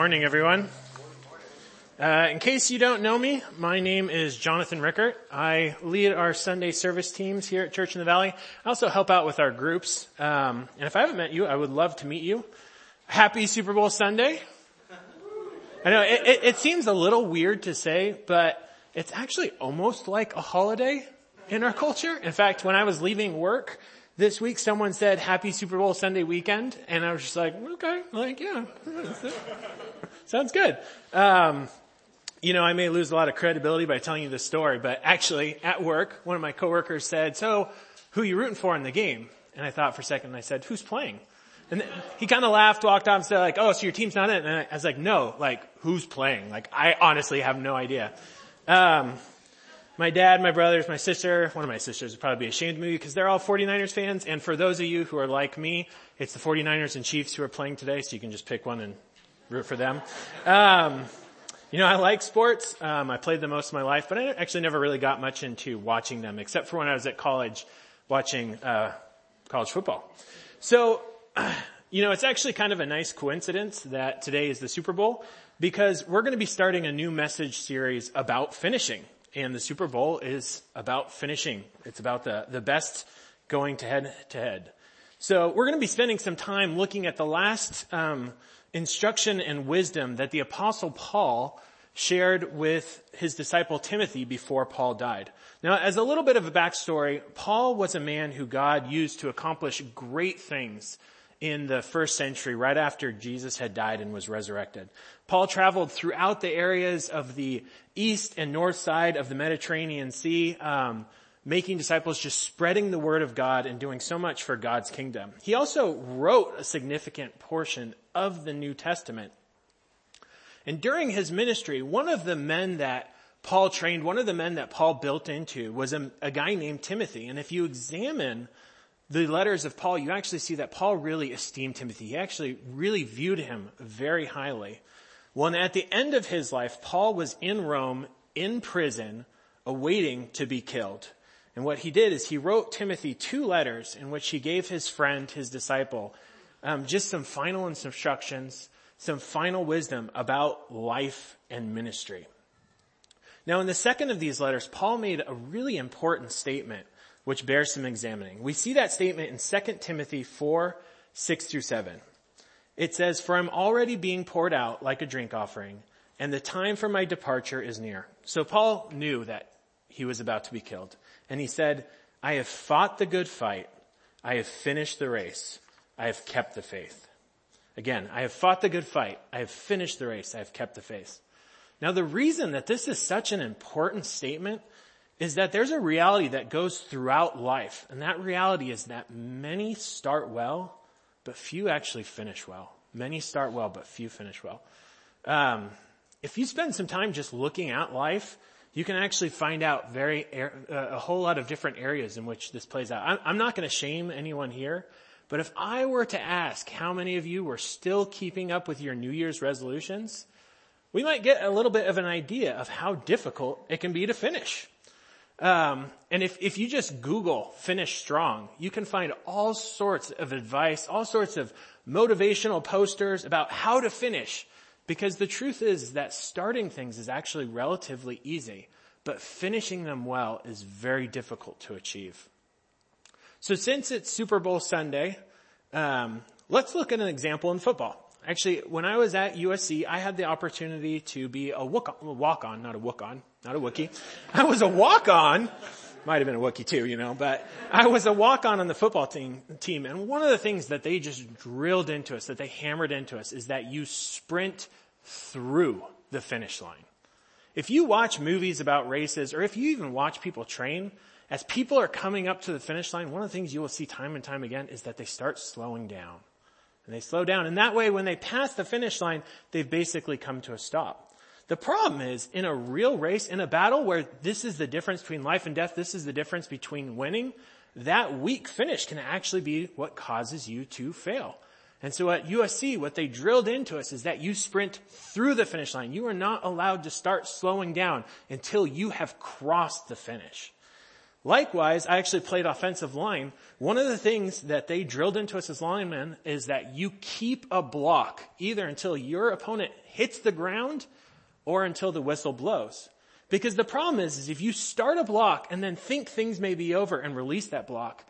Morning, everyone. Uh, in case you don't know me, my name is Jonathan Rickert. I lead our Sunday service teams here at Church in the Valley. I also help out with our groups. Um, and if I haven't met you, I would love to meet you. Happy Super Bowl Sunday. I know it, it, it seems a little weird to say, but it's actually almost like a holiday in our culture. In fact, when I was leaving work, this week someone said happy Super Bowl Sunday weekend and I was just like, okay, like, yeah, sounds good. Um, you know, I may lose a lot of credibility by telling you this story, but actually at work, one of my coworkers said, so who you rooting for in the game? And I thought for a second, and I said, who's playing? And he kind of laughed, walked off and said like, oh, so your team's not in? And I was like, no, like, who's playing? Like, I honestly have no idea. Um, my dad, my brothers, my sister, one of my sisters would probably be ashamed of me because they're all 49ers fans. And for those of you who are like me, it's the 49ers and Chiefs who are playing today, so you can just pick one and root for them. Um, you know, I like sports. Um, I played them most of my life, but I actually never really got much into watching them, except for when I was at college watching uh, college football. So, you know, it's actually kind of a nice coincidence that today is the Super Bowl because we're going to be starting a new message series about finishing. And the Super Bowl is about finishing. It's about the, the best going to head to head. So we're going to be spending some time looking at the last um, instruction and wisdom that the apostle Paul shared with his disciple Timothy before Paul died. Now, as a little bit of a backstory, Paul was a man who God used to accomplish great things in the first century, right after Jesus had died and was resurrected. Paul traveled throughout the areas of the east and north side of the Mediterranean Sea, um, making disciples, just spreading the word of God and doing so much for God's kingdom. He also wrote a significant portion of the New Testament. And during his ministry, one of the men that Paul trained, one of the men that Paul built into was a, a guy named Timothy. And if you examine the letters of Paul, you actually see that Paul really esteemed Timothy. He actually really viewed him very highly. Well, at the end of his life, Paul was in Rome, in prison, awaiting to be killed. And what he did is he wrote Timothy two letters in which he gave his friend, his disciple, um, just some final instructions, some final wisdom about life and ministry. Now in the second of these letters, Paul made a really important statement which bears some examining. We see that statement in 2 Timothy 4, 6 through 7. It says, for I'm already being poured out like a drink offering and the time for my departure is near. So Paul knew that he was about to be killed and he said, I have fought the good fight. I have finished the race. I have kept the faith. Again, I have fought the good fight. I have finished the race. I have kept the faith. Now the reason that this is such an important statement is that there's a reality that goes throughout life. And that reality is that many start well but few actually finish well. Many start well, but few finish well. Um, if you spend some time just looking at life, you can actually find out very a whole lot of different areas in which this plays out. I'm not going to shame anyone here, but if I were to ask how many of you were still keeping up with your New Year's resolutions, we might get a little bit of an idea of how difficult it can be to finish. Um, and if, if you just Google finish strong, you can find all sorts of advice, all sorts of motivational posters about how to finish. Because the truth is that starting things is actually relatively easy, but finishing them well is very difficult to achieve. So since it's Super Bowl Sunday, um, let's look at an example in football. Actually, when I was at USC, I had the opportunity to be a walk-on, not a walk-on, not a Wookie. I was a walk-on, might have been a Wookie too, you know, but I was a walk-on on the football team, team. And one of the things that they just drilled into us, that they hammered into us, is that you sprint through the finish line. If you watch movies about races, or if you even watch people train, as people are coming up to the finish line, one of the things you will see time and time again is that they start slowing down. And they slow down. And that way, when they pass the finish line, they've basically come to a stop. The problem is, in a real race, in a battle where this is the difference between life and death, this is the difference between winning, that weak finish can actually be what causes you to fail. And so at USC, what they drilled into us is that you sprint through the finish line. You are not allowed to start slowing down until you have crossed the finish. Likewise, I actually played offensive line. One of the things that they drilled into us as linemen is that you keep a block either until your opponent hits the ground or until the whistle blows. Because the problem is, is if you start a block and then think things may be over and release that block,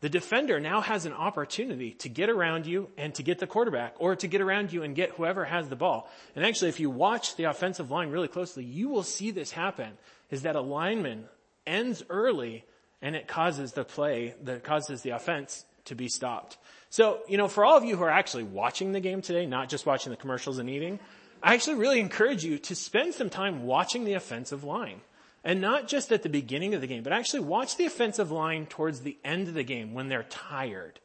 the defender now has an opportunity to get around you and to get the quarterback or to get around you and get whoever has the ball. And actually, if you watch the offensive line really closely, you will see this happen is that a lineman ends early and it causes the play, that causes the offense to be stopped. So, you know, for all of you who are actually watching the game today, not just watching the commercials and eating, I actually really encourage you to spend some time watching the offensive line. And not just at the beginning of the game, but actually watch the offensive line towards the end of the game when they're tired.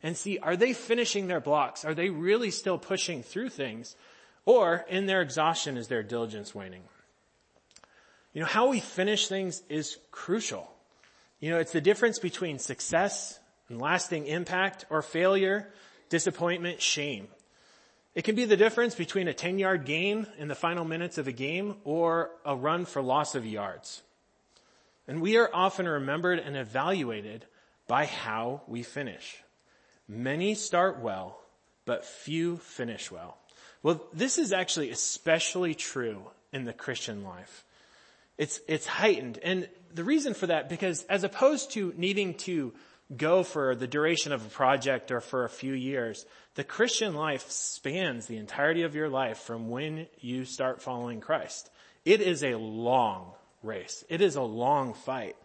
And see, are they finishing their blocks? Are they really still pushing through things? Or in their exhaustion is their diligence waning? You know, how we finish things is crucial. You know, it's the difference between success and lasting impact or failure, disappointment, shame. It can be the difference between a 10 yard gain in the final minutes of a game or a run for loss of yards. And we are often remembered and evaluated by how we finish. Many start well, but few finish well. Well, this is actually especially true in the Christian life. It's, it's heightened. And the reason for that, because as opposed to needing to go for the duration of a project or for a few years, the Christian life spans the entirety of your life from when you start following Christ. It is a long race. It is a long fight.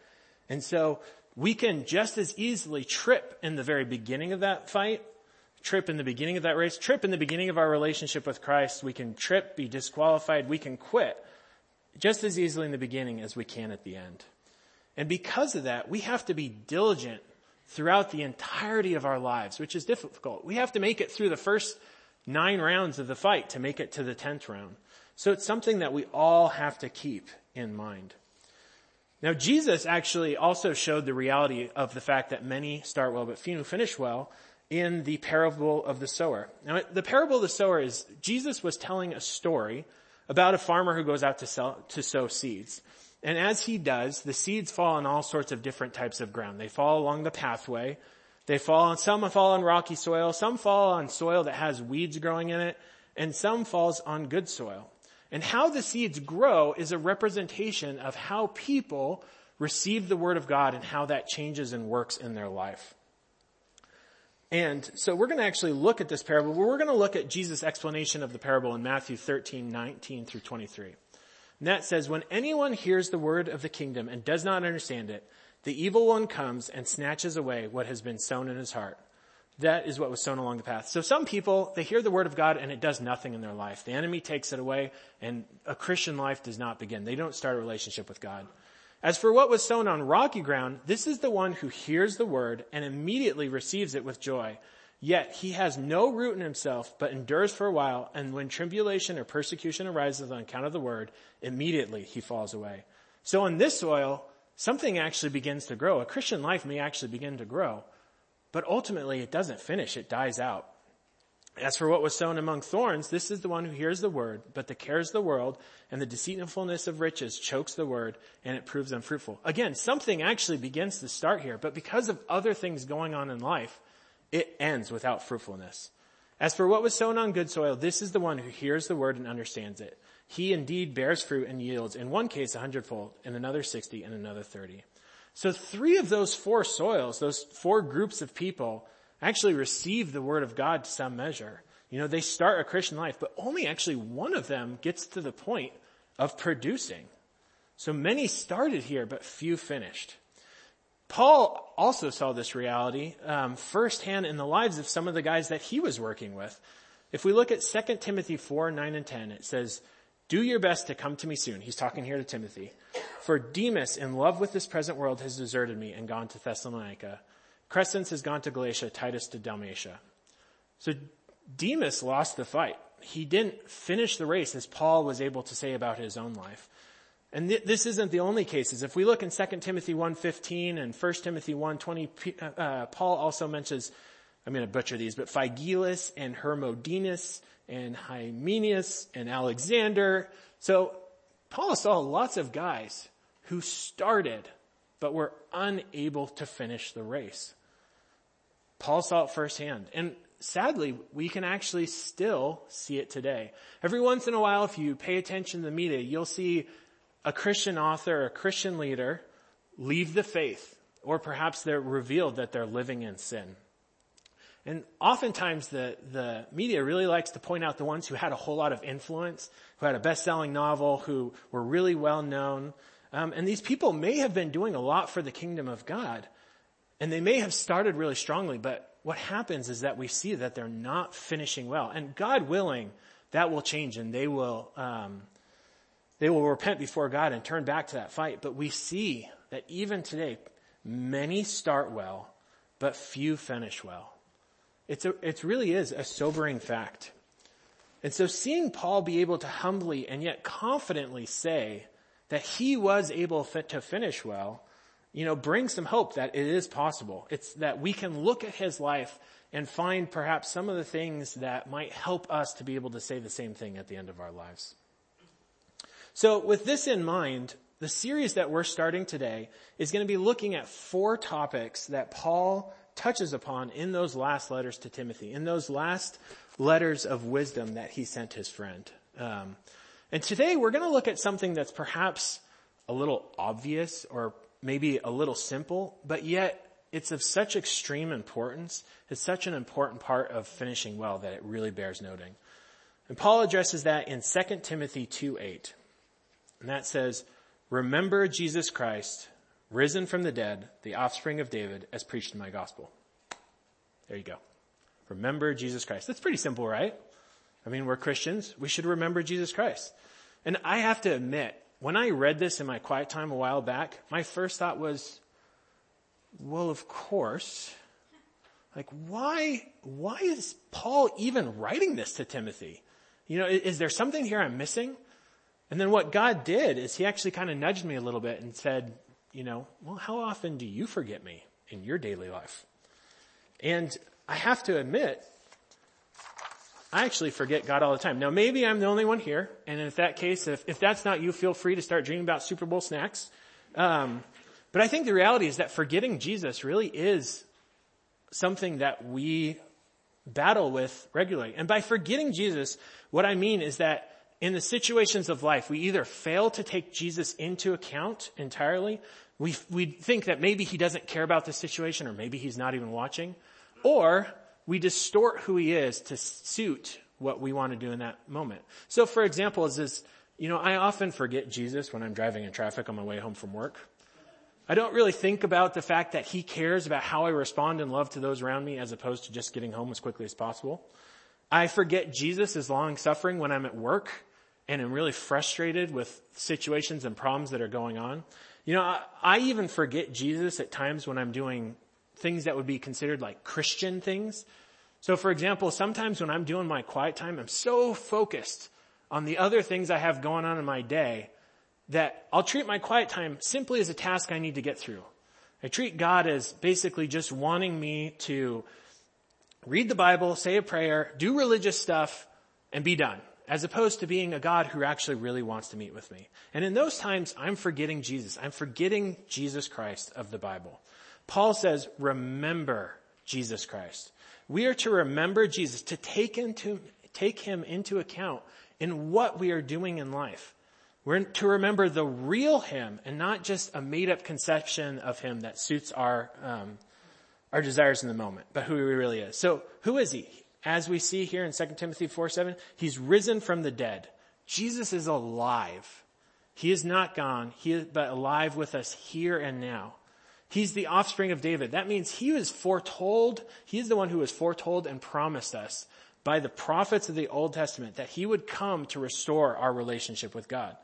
And so we can just as easily trip in the very beginning of that fight, trip in the beginning of that race, trip in the beginning of our relationship with Christ. We can trip, be disqualified, we can quit just as easily in the beginning as we can at the end. And because of that, we have to be diligent throughout the entirety of our lives, which is difficult. We have to make it through the first nine rounds of the fight to make it to the tenth round. So it's something that we all have to keep in mind. Now Jesus actually also showed the reality of the fact that many start well but few finish well in the parable of the sower. Now the parable of the sower is Jesus was telling a story about a farmer who goes out to, sell, to sow seeds. And as he does, the seeds fall on all sorts of different types of ground. They fall along the pathway. They fall on, some fall on rocky soil, some fall on soil that has weeds growing in it, and some falls on good soil. And how the seeds grow is a representation of how people receive the word of God and how that changes and works in their life. And so we're going to actually look at this parable. We're going to look at Jesus' explanation of the parable in Matthew 13, 19 through 23. And that says, when anyone hears the word of the kingdom and does not understand it, the evil one comes and snatches away what has been sown in his heart. That is what was sown along the path. So some people, they hear the word of God and it does nothing in their life. The enemy takes it away and a Christian life does not begin. They don't start a relationship with God. As for what was sown on rocky ground, this is the one who hears the word and immediately receives it with joy. Yet he has no root in himself, but endures for a while, and when tribulation or persecution arises on account of the word, immediately he falls away. So on this soil, something actually begins to grow. A Christian life may actually begin to grow, but ultimately it doesn't finish, it dies out. As for what was sown among thorns, this is the one who hears the word, but the cares of the world and the deceitfulness of riches chokes the word and it proves unfruitful. Again, something actually begins to start here, but because of other things going on in life, it ends without fruitfulness. As for what was sown on good soil, this is the one who hears the word and understands it. He indeed bears fruit and yields, in one case a hundredfold, in another sixty, and another thirty. So three of those four soils, those four groups of people, actually receive the word of God to some measure. You know, they start a Christian life, but only actually one of them gets to the point of producing. So many started here, but few finished. Paul also saw this reality um, firsthand in the lives of some of the guys that he was working with. If we look at 2 Timothy 4, 9 and 10, it says, do your best to come to me soon. He's talking here to Timothy. For Demas, in love with this present world, has deserted me and gone to Thessalonica. Crescens has gone to Galatia, Titus to Dalmatia. So Demas lost the fight. He didn't finish the race as Paul was able to say about his own life. And th- this isn't the only cases. If we look in 2 Timothy 1.15 and 1 Timothy 1.20, uh, uh, Paul also mentions, I'm going to butcher these, but Phygelus and Hermodinus and Hymenaeus and Alexander. So Paul saw lots of guys who started but we're unable to finish the race. Paul saw it firsthand. And sadly, we can actually still see it today. Every once in a while, if you pay attention to the media, you'll see a Christian author or a Christian leader leave the faith, or perhaps they're revealed that they're living in sin. And oftentimes the, the media really likes to point out the ones who had a whole lot of influence, who had a best-selling novel, who were really well known. Um, and these people may have been doing a lot for the kingdom of God. And they may have started really strongly, but what happens is that we see that they're not finishing well. And God willing, that will change and they will, um, they will repent before God and turn back to that fight. But we see that even today, many start well, but few finish well. It's a, it really is a sobering fact. And so seeing Paul be able to humbly and yet confidently say that he was able to finish well, you know, brings some hope that it is possible. It's that we can look at his life and find perhaps some of the things that might help us to be able to say the same thing at the end of our lives. So with this in mind, the series that we're starting today is going to be looking at four topics that Paul touches upon in those last letters to Timothy, in those last letters of wisdom that he sent his friend. Um, and today we're going to look at something that's perhaps a little obvious or maybe a little simple, but yet it's of such extreme importance. It's such an important part of finishing well that it really bears noting. And Paul addresses that in 2 Timothy 2 8. And that says, remember Jesus Christ, risen from the dead, the offspring of David, as preached in my gospel. There you go. Remember Jesus Christ. That's pretty simple, right? I mean, we're Christians. We should remember Jesus Christ. And I have to admit, when I read this in my quiet time a while back, my first thought was, well, of course. Like, why, why is Paul even writing this to Timothy? You know, is, is there something here I'm missing? And then what God did is he actually kind of nudged me a little bit and said, you know, well, how often do you forget me in your daily life? And I have to admit, I actually forget God all the time. Now maybe I'm the only one here, and in that case, if, if that's not you, feel free to start dreaming about Super Bowl snacks. Um, but I think the reality is that forgetting Jesus really is something that we battle with regularly. And by forgetting Jesus, what I mean is that in the situations of life, we either fail to take Jesus into account entirely, we, we think that maybe he doesn't care about the situation or maybe he's not even watching, or we distort who he is to suit what we want to do in that moment. So for example, is this, you know, I often forget Jesus when I'm driving in traffic on my way home from work. I don't really think about the fact that he cares about how I respond in love to those around me as opposed to just getting home as quickly as possible. I forget Jesus is long suffering when I'm at work and I'm really frustrated with situations and problems that are going on. You know, I, I even forget Jesus at times when I'm doing things that would be considered like Christian things. So for example, sometimes when I'm doing my quiet time, I'm so focused on the other things I have going on in my day that I'll treat my quiet time simply as a task I need to get through. I treat God as basically just wanting me to read the Bible, say a prayer, do religious stuff, and be done as opposed to being a God who actually really wants to meet with me. And in those times, I'm forgetting Jesus. I'm forgetting Jesus Christ of the Bible. Paul says, remember Jesus Christ. We are to remember Jesus, to take into, take him into account in what we are doing in life. We're to remember the real him and not just a made up conception of him that suits our, um, our desires in the moment, but who he really is. So who is he? as we see here in 2 Timothy 4, 7, he's risen from the dead. Jesus is alive. He is not gone, he is but alive with us here and now. He's the offspring of David. That means he was foretold, he is the one who was foretold and promised us by the prophets of the Old Testament that he would come to restore our relationship with God.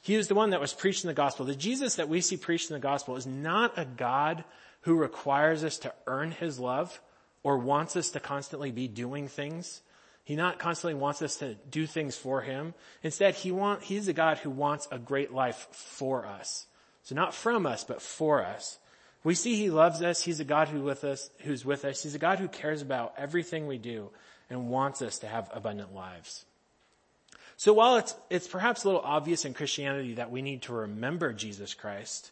He is the one that was preached in the gospel. The Jesus that we see preached in the gospel is not a God who requires us to earn his love, or wants us to constantly be doing things. He not constantly wants us to do things for him. Instead, he want, he's a God who wants a great life for us. So not from us, but for us. We see he loves us. He's a God who with us, who's with us. He's a God who cares about everything we do and wants us to have abundant lives. So while it's, it's perhaps a little obvious in Christianity that we need to remember Jesus Christ,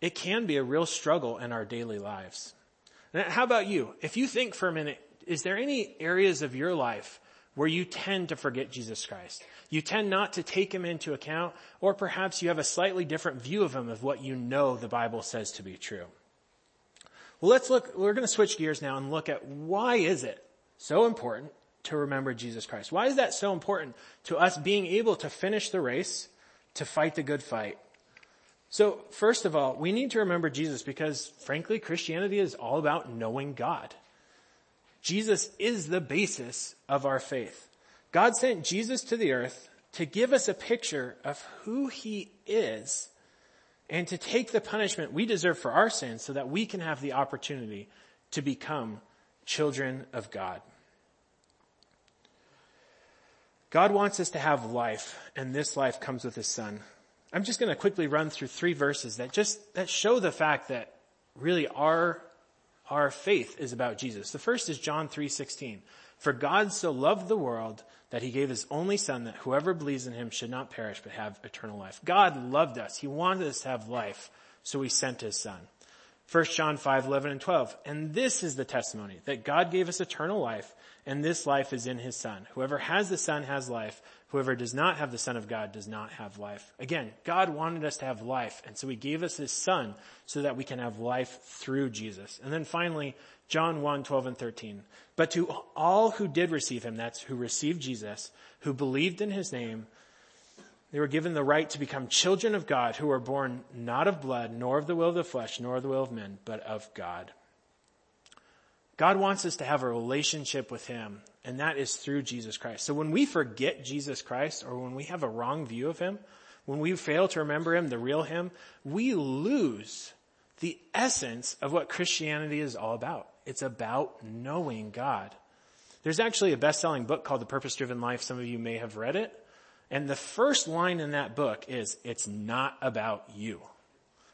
it can be a real struggle in our daily lives. Now, how about you? If you think for a minute, is there any areas of your life where you tend to forget Jesus Christ? You tend not to take him into account, or perhaps you have a slightly different view of him of what you know the Bible says to be true. Well, let's look, we're going to switch gears now and look at why is it so important to remember Jesus Christ? Why is that so important to us being able to finish the race, to fight the good fight? So first of all, we need to remember Jesus because frankly, Christianity is all about knowing God. Jesus is the basis of our faith. God sent Jesus to the earth to give us a picture of who he is and to take the punishment we deserve for our sins so that we can have the opportunity to become children of God. God wants us to have life, and this life comes with his son. I'm just going to quickly run through three verses that just, that show the fact that really our, our faith is about Jesus. The first is John 3:16. For God so loved the world that he gave his only son that whoever believes in him should not perish but have eternal life. God loved us. He wanted us to have life, so he sent his son. 1 John 5, 11 and 12. And this is the testimony that God gave us eternal life and this life is in his son. Whoever has the son has life. Whoever does not have the son of God does not have life. Again, God wanted us to have life and so he gave us his son so that we can have life through Jesus. And then finally, John 1, 12 and 13. But to all who did receive him, that's who received Jesus, who believed in his name, they were given the right to become children of God who were born not of blood, nor of the will of the flesh, nor of the will of men, but of God. God wants us to have a relationship with Him, and that is through Jesus Christ. So when we forget Jesus Christ, or when we have a wrong view of Him, when we fail to remember Him, the real Him, we lose the essence of what Christianity is all about. It's about knowing God. There's actually a best-selling book called The Purpose-Driven Life. Some of you may have read it. And the first line in that book is, it's not about you.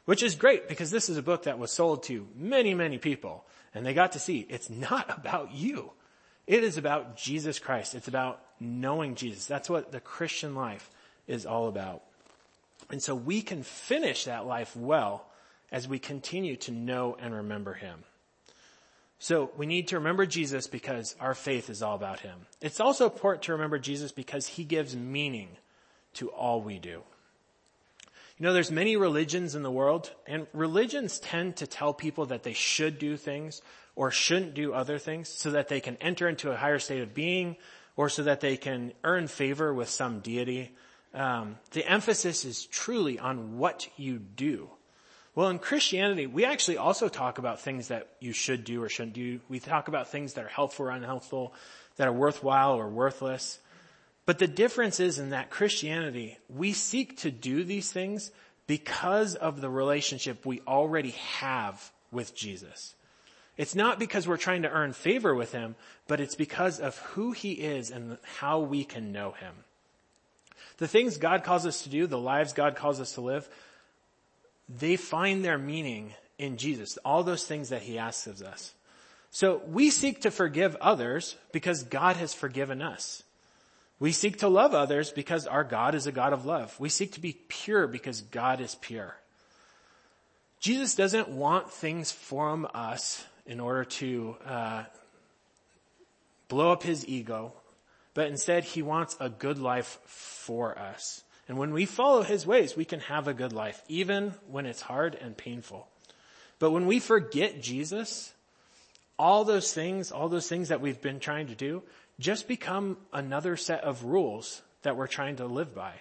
Which is great because this is a book that was sold to many, many people and they got to see it's not about you. It is about Jesus Christ. It's about knowing Jesus. That's what the Christian life is all about. And so we can finish that life well as we continue to know and remember Him. So we need to remember Jesus because our faith is all about Him. It's also important to remember Jesus because He gives meaning to all we do. You know, there's many religions in the world and religions tend to tell people that they should do things or shouldn't do other things so that they can enter into a higher state of being or so that they can earn favor with some deity. Um, the emphasis is truly on what you do well, in Christianity, we actually also talk about things that you should do or shouldn't do. We talk about things that are helpful or unhelpful, that are worthwhile or worthless. But the difference is in that Christianity, we seek to do these things because of the relationship we already have with Jesus. It's not because we're trying to earn favor with Him, but it's because of who He is and how we can know Him. The things God calls us to do, the lives God calls us to live, they find their meaning in Jesus, all those things that he asks of us. So we seek to forgive others because God has forgiven us. We seek to love others because our God is a God of love. We seek to be pure because God is pure. Jesus doesn't want things from us in order to uh, blow up his ego, but instead he wants a good life for us. And when we follow his ways, we can have a good life, even when it's hard and painful. But when we forget Jesus, all those things, all those things that we've been trying to do, just become another set of rules that we're trying to live by.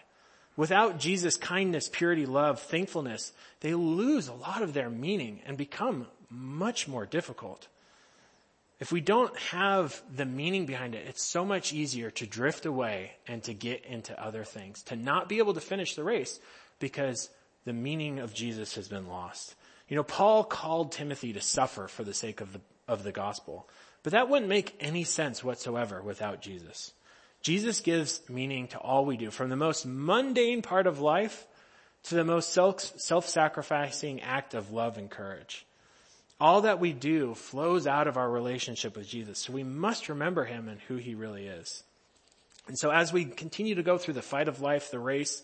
Without Jesus' kindness, purity, love, thankfulness, they lose a lot of their meaning and become much more difficult. If we don't have the meaning behind it, it's so much easier to drift away and to get into other things, to not be able to finish the race because the meaning of Jesus has been lost. You know, Paul called Timothy to suffer for the sake of the, of the gospel, but that wouldn't make any sense whatsoever without Jesus. Jesus gives meaning to all we do, from the most mundane part of life to the most self, self-sacrificing act of love and courage. All that we do flows out of our relationship with Jesus. So we must remember him and who he really is. And so as we continue to go through the fight of life, the race,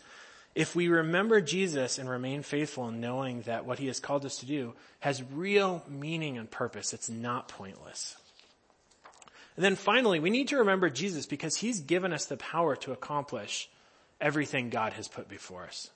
If we remember Jesus and remain faithful in knowing that what he has called us to do has real meaning and purpose, it's not pointless. And then finally, we need to remember Jesus because he's given us the power to accomplish everything God has put before us.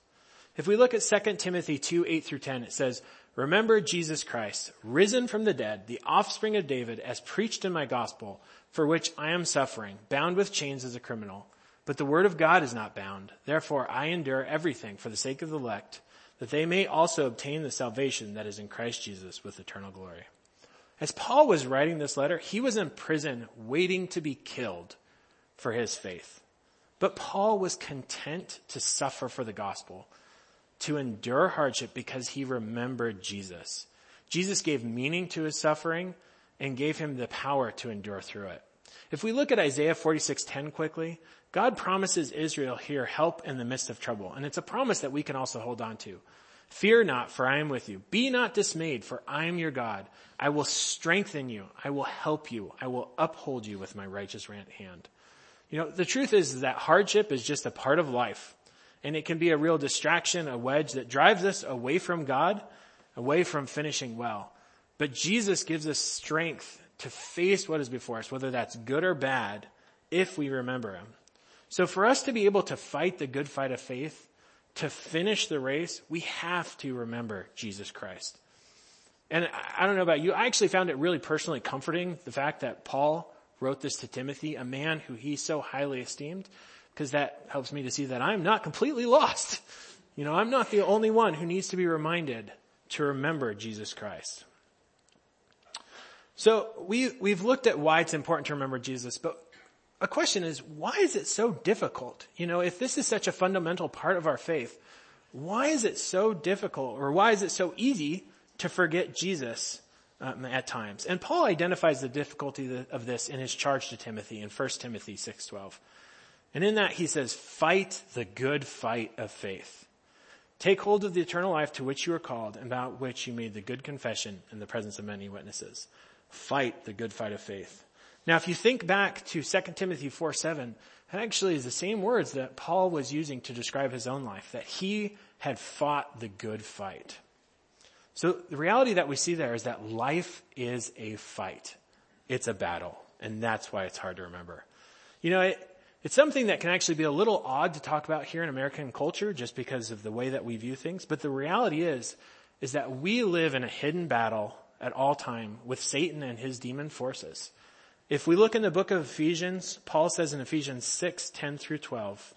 If we look at 2 Timothy 2, 8 through 10, it says, Remember Jesus Christ, risen from the dead, the offspring of David, as preached in my gospel, for which I am suffering, bound with chains as a criminal. But the word of God is not bound. Therefore I endure everything for the sake of the elect, that they may also obtain the salvation that is in Christ Jesus with eternal glory. As Paul was writing this letter, he was in prison waiting to be killed for his faith. But Paul was content to suffer for the gospel to endure hardship because he remembered Jesus. Jesus gave meaning to his suffering and gave him the power to endure through it. If we look at Isaiah 46:10 quickly, God promises Israel here help in the midst of trouble, and it's a promise that we can also hold on to. Fear not, for I am with you. Be not dismayed, for I am your God. I will strengthen you. I will help you. I will uphold you with my righteous right hand. You know, the truth is that hardship is just a part of life and it can be a real distraction, a wedge that drives us away from God, away from finishing well. But Jesus gives us strength to face what is before us, whether that's good or bad, if we remember Him. So for us to be able to fight the good fight of faith, to finish the race, we have to remember Jesus Christ. And I don't know about you, I actually found it really personally comforting, the fact that Paul wrote this to Timothy, a man who he so highly esteemed, because that helps me to see that I'm not completely lost. You know, I'm not the only one who needs to be reminded to remember Jesus Christ. So we, we've looked at why it's important to remember Jesus, but a question is, why is it so difficult? You know, if this is such a fundamental part of our faith, why is it so difficult or why is it so easy to forget Jesus um, at times? And Paul identifies the difficulty of this in his charge to Timothy in 1 Timothy 6.12. And in that he says, fight the good fight of faith. Take hold of the eternal life to which you are called and about which you made the good confession in the presence of many witnesses. Fight the good fight of faith. Now if you think back to 2 Timothy 4 7, that actually is the same words that Paul was using to describe his own life, that he had fought the good fight. So the reality that we see there is that life is a fight. It's a battle. And that's why it's hard to remember. You know, it, it's something that can actually be a little odd to talk about here in American culture just because of the way that we view things. But the reality is, is that we live in a hidden battle at all time with Satan and his demon forces. If we look in the book of Ephesians, Paul says in Ephesians 6, 10 through 12,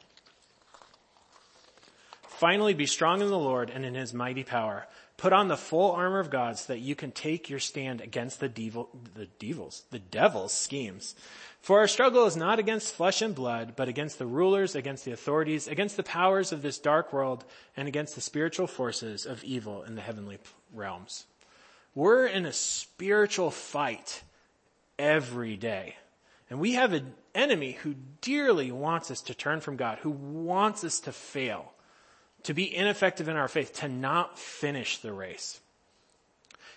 Finally be strong in the Lord and in his mighty power. Put on the full armor of God so that you can take your stand against the devil, the devils, the devil's schemes. For our struggle is not against flesh and blood, but against the rulers, against the authorities, against the powers of this dark world, and against the spiritual forces of evil in the heavenly realms. We're in a spiritual fight every day. And we have an enemy who dearly wants us to turn from God, who wants us to fail, to be ineffective in our faith, to not finish the race.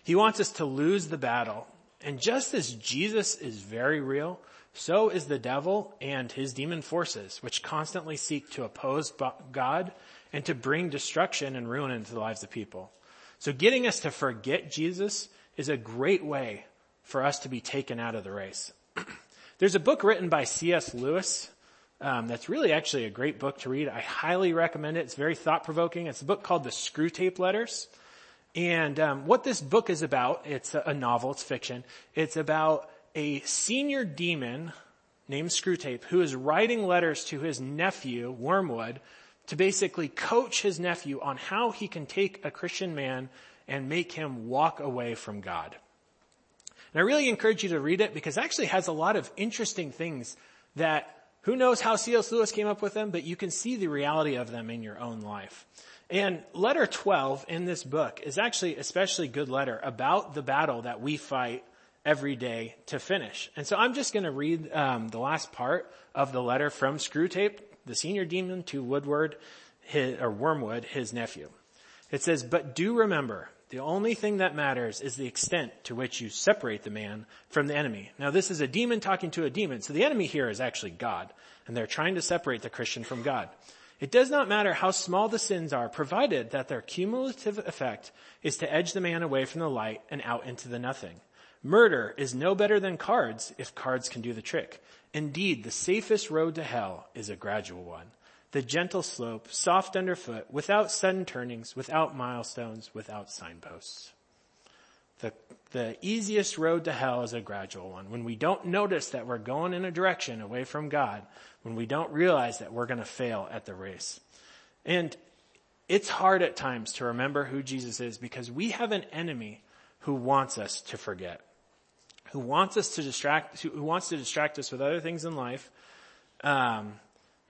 He wants us to lose the battle. And just as Jesus is very real, so is the devil and his demon forces, which constantly seek to oppose God and to bring destruction and ruin into the lives of people. So getting us to forget Jesus is a great way for us to be taken out of the race. There's a book written by C.S. Lewis um, that's really actually a great book to read. I highly recommend it. It's very thought provoking. It's a book called The Screwtape Letters. And um, what this book is about, it's a novel, it's fiction. It's about a senior demon named Screwtape who is writing letters to his nephew, Wormwood, to basically coach his nephew on how he can take a Christian man and make him walk away from God. And I really encourage you to read it because it actually has a lot of interesting things that who knows how C.S. Lewis came up with them, but you can see the reality of them in your own life. And letter 12 in this book is actually especially good letter about the battle that we fight every day to finish. And so I'm just going to read um, the last part of the letter from Screwtape, the senior demon, to Woodward, his, or Wormwood, his nephew. It says, "But do remember, the only thing that matters is the extent to which you separate the man from the enemy." Now, this is a demon talking to a demon, so the enemy here is actually God, and they're trying to separate the Christian from God. It does not matter how small the sins are, provided that their cumulative effect is to edge the man away from the light and out into the nothing. Murder is no better than cards if cards can do the trick. Indeed, the safest road to hell is a gradual one. The gentle slope, soft underfoot, without sudden turnings, without milestones, without signposts. The, the easiest road to hell is a gradual one. When we don't notice that we're going in a direction away from God, when we don't realize that we're going to fail at the race. And it's hard at times to remember who Jesus is because we have an enemy who wants us to forget, who wants us to distract, who wants to distract us with other things in life, um,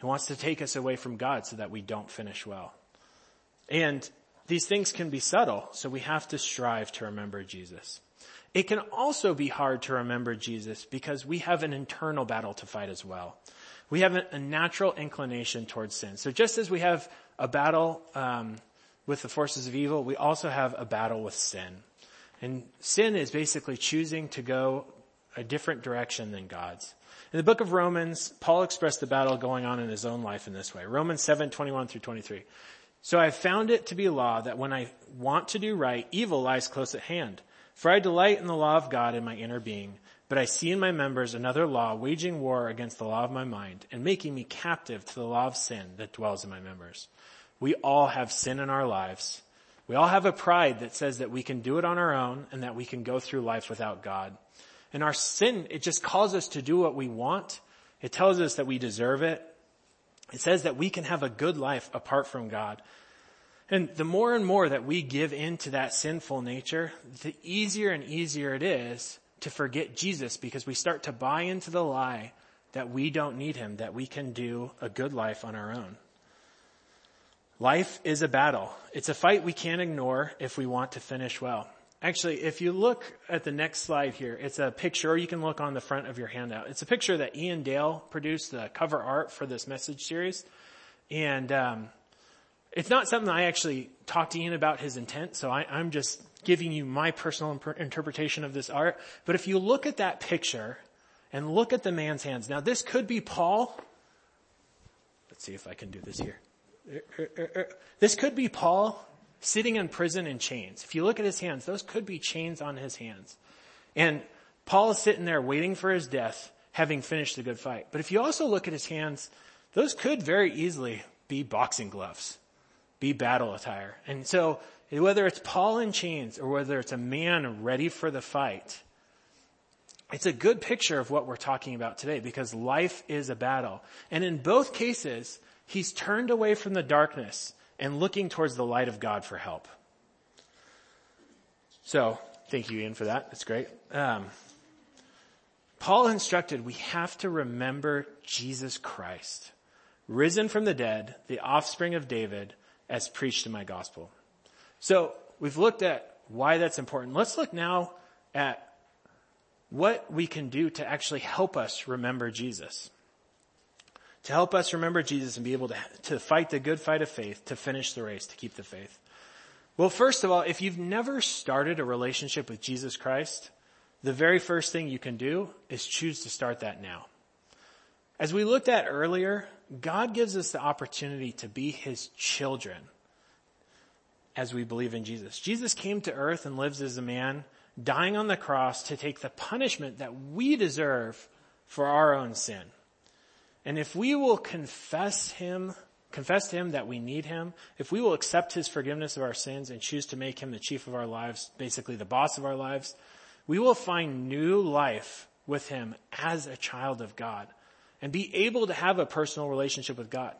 who wants to take us away from God so that we don't finish well. And these things can be subtle, so we have to strive to remember Jesus. It can also be hard to remember Jesus because we have an internal battle to fight as well. We have a, natural inclination towards sin. So just as we have a battle um, with the forces of evil, we also have a battle with sin. And sin is basically choosing to go a different direction than God's. In the book of Romans, Paul expressed the battle going on in his own life in this way. Romans 7, 21 through 23. So I have found it to be law that when I want to do right, evil lies close at hand. For I delight in the law of God in my inner being, but I see in my members another law waging war against the law of my mind and making me captive to the law of sin that dwells in my members. We all have sin in our lives. We all have a pride that says that we can do it on our own and that we can go through life without God. And our sin, it just calls us to do what we want. It tells us that we deserve it. It says that we can have a good life apart from God. And the more and more that we give in to that sinful nature, the easier and easier it is to forget Jesus because we start to buy into the lie that we don't need him, that we can do a good life on our own. Life is a battle. It's a fight we can't ignore if we want to finish well. Actually, if you look at the next slide here, it's a picture, or you can look on the front of your handout. It's a picture that Ian Dale produced, the cover art for this message series. And um, it's not something I actually talked to Ian about his intent, so I, I'm just giving you my personal imp- interpretation of this art. But if you look at that picture and look at the man's hands, now this could be Paul. Let's see if I can do this here. Er, er, er, this could be Paul sitting in prison in chains. If you look at his hands, those could be chains on his hands. And Paul is sitting there waiting for his death, having finished the good fight. But if you also look at his hands, those could very easily be boxing gloves, be battle attire. And so whether it's Paul in chains or whether it's a man ready for the fight, it's a good picture of what we're talking about today because life is a battle. And in both cases, he's turned away from the darkness and looking towards the light of God for help. So, thank you Ian for that. That's great. Um, Paul instructed we have to remember Jesus Christ, risen from the dead, the offspring of David, as preached in my gospel. So we've looked at why that's important. Let's look now at what we can do to actually help us remember Jesus to help us remember Jesus and be able to, to fight the good fight of faith, to finish the race, to keep the faith? Well, first of all, if you've never started a relationship with Jesus Christ, the very first thing you can do is choose to start that now. As we looked at earlier, God gives us the opportunity to be His children as we believe in Jesus. Jesus came to earth and lives as a man, dying on the cross to take the punishment that we deserve for our own sin. And if we will confess Him, confess to Him that we need Him, if we will accept His forgiveness of our sins and choose to make Him the chief of our lives, basically the boss of our lives, we will find new life with Him as a child of God and be able to have a personal relationship with God.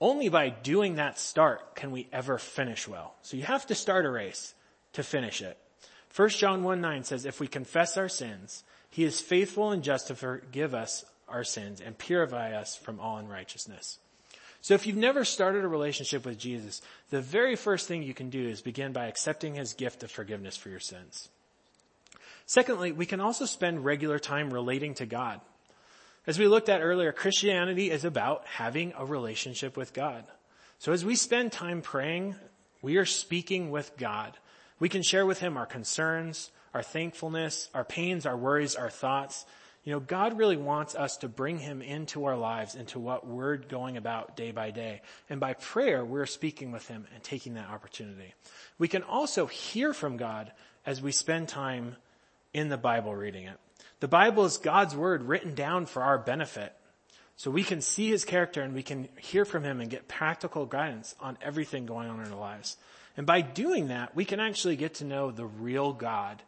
Only by doing that start can we ever finish well. So you have to start a race to finish it. 1 John 1 9 says, if we confess our sins, He is faithful and just to forgive us our sins and purify us from all unrighteousness. So if you've never started a relationship with Jesus, the very first thing you can do is begin by accepting his gift of forgiveness for your sins. Secondly, we can also spend regular time relating to God. As we looked at earlier, Christianity is about having a relationship with God. So as we spend time praying, we are speaking with God. We can share with him our concerns, our thankfulness, our pains, our worries, our thoughts, You know, God really wants us to bring him into our lives, into what we're going about day by day. And by prayer, we're speaking with him and taking that opportunity. We can also hear from God as we spend time in the Bible reading it. The Bible is God's word written down for our benefit. So we can see his character and we can hear from him and get practical guidance on everything going on in our lives. And by doing that, we can actually get to know the real God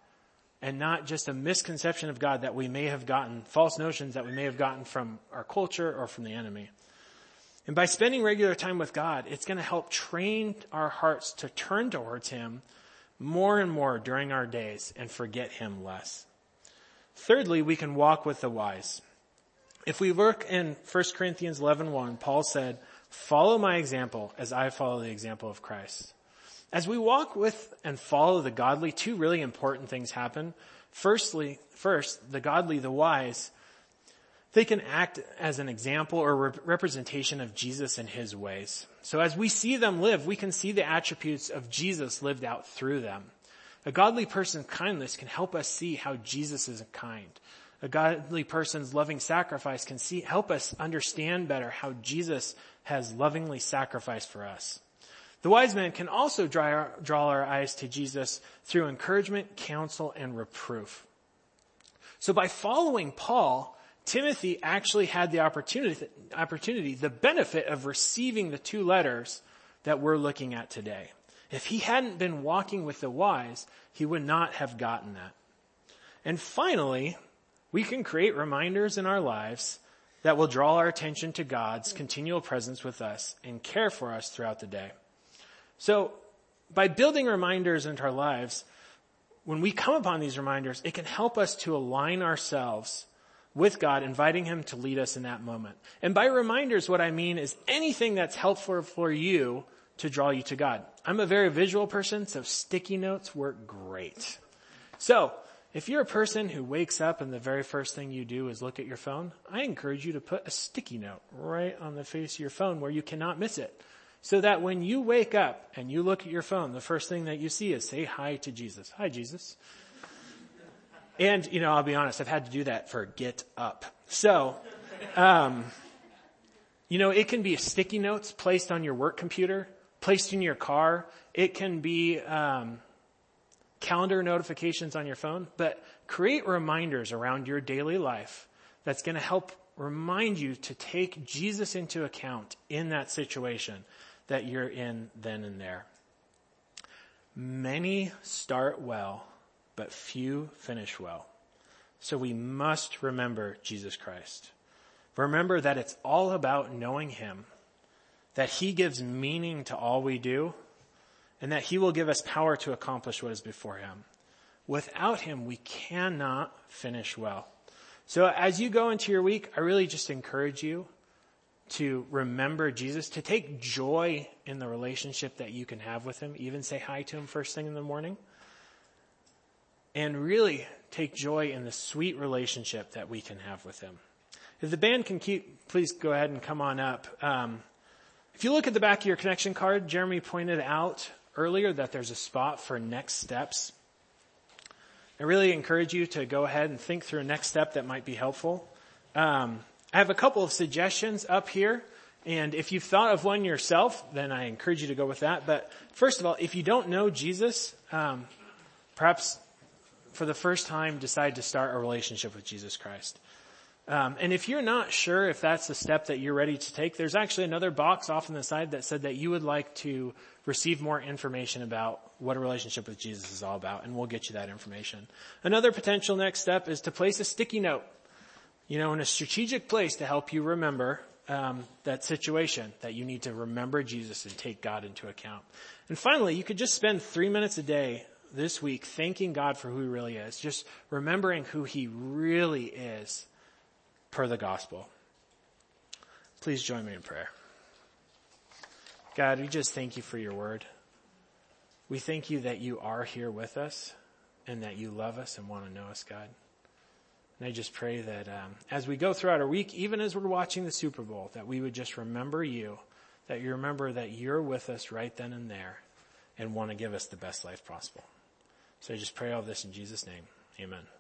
and not just a misconception of God that we may have gotten, false notions that we may have gotten from our culture or from the enemy. And by spending regular time with God, it's going to help train our hearts to turn towards Him more and more during our days and forget Him less. Thirdly, we can walk with the wise. If we look in 1 Corinthians 11.1, Paul said, follow my example as I follow the example of Christ. As we walk with and follow the godly, two really important things happen. Firstly, first, the godly, the wise, they can act as an example or re- representation of Jesus and his ways. So as we see them live, we can see the attributes of Jesus lived out through them. A godly person's kindness can help us see how Jesus is kind. A godly person's loving sacrifice can see, help us understand better how Jesus has lovingly sacrificed for us. The wise man can also draw our, draw our eyes to Jesus through encouragement, counsel, and reproof. So by following Paul, Timothy actually had the opportunity, opportunity, the benefit of receiving the two letters that we're looking at today. If he hadn't been walking with the wise, he would not have gotten that. And finally, we can create reminders in our lives that will draw our attention to God's continual presence with us and care for us throughout the day. So by building reminders into our lives, when we come upon these reminders, it can help us to align ourselves with God, inviting Him to lead us in that moment. And by reminders, what I mean is anything that's helpful for you to draw you to God. I'm a very visual person, so sticky notes work great. So, if you're a person who wakes up and the very first thing you do is look at your phone, I encourage you to put a sticky note right on the face of your phone where you cannot miss it. So that when you wake up and you look at your phone, the first thing that you see is say hi to Jesus. Hi, Jesus. And, you know, I'll be honest, I've had to do that for get up. So, um, you know, it can be sticky notes placed on your work computer, placed in your car. It can be, um, calendar notifications on your phone, but create reminders around your daily life that's going to help remind you to take Jesus into account in that situation that you're in then and there. Many start well, but few finish well. So we must remember Jesus Christ. Remember that it's all about knowing Him, that He gives meaning to all we do, and that He will give us power to accomplish what is before Him. Without Him, we cannot finish well. So as you go into your week, I really just encourage you to remember Jesus, to take joy in the relationship that you can have with him, even say hi to him first thing in the morning, and really take joy in the sweet relationship that we can have with him. If the band can keep, please go ahead and come on up. Um, if you look at the back of your connection card, Jeremy pointed out earlier that there's a spot for next steps. I really encourage you to go ahead and think through a next step that might be helpful. Um, I have a couple of suggestions up here. And if you've thought of one yourself, then I encourage you to go with that. But first of all, if you don't know Jesus, um, perhaps for the first time decide to start a relationship with Jesus Christ. Um, and if you're not sure if that's the step that you're ready to take, there's actually another box off on the side that said that you would like to receive more information about what a relationship with Jesus is all about, and we'll get you that information. Another potential next step is to place a sticky note you know, in a strategic place to help you remember um, that situation that you need to remember Jesus and take God into account. And finally, you could just spend three minutes a day this week thanking God for who He really is, just remembering who He really is per the gospel. Please join me in prayer. God, we just thank you for your word. We thank you that you are here with us and that you love us and want to know us, God. And I just pray that um, as we go throughout our week, even as we're watching the Super Bowl, that we would just remember you, that you remember that you're with us right then and there and want to give us the best life possible. So I just pray all this in Jesus' name. Amen.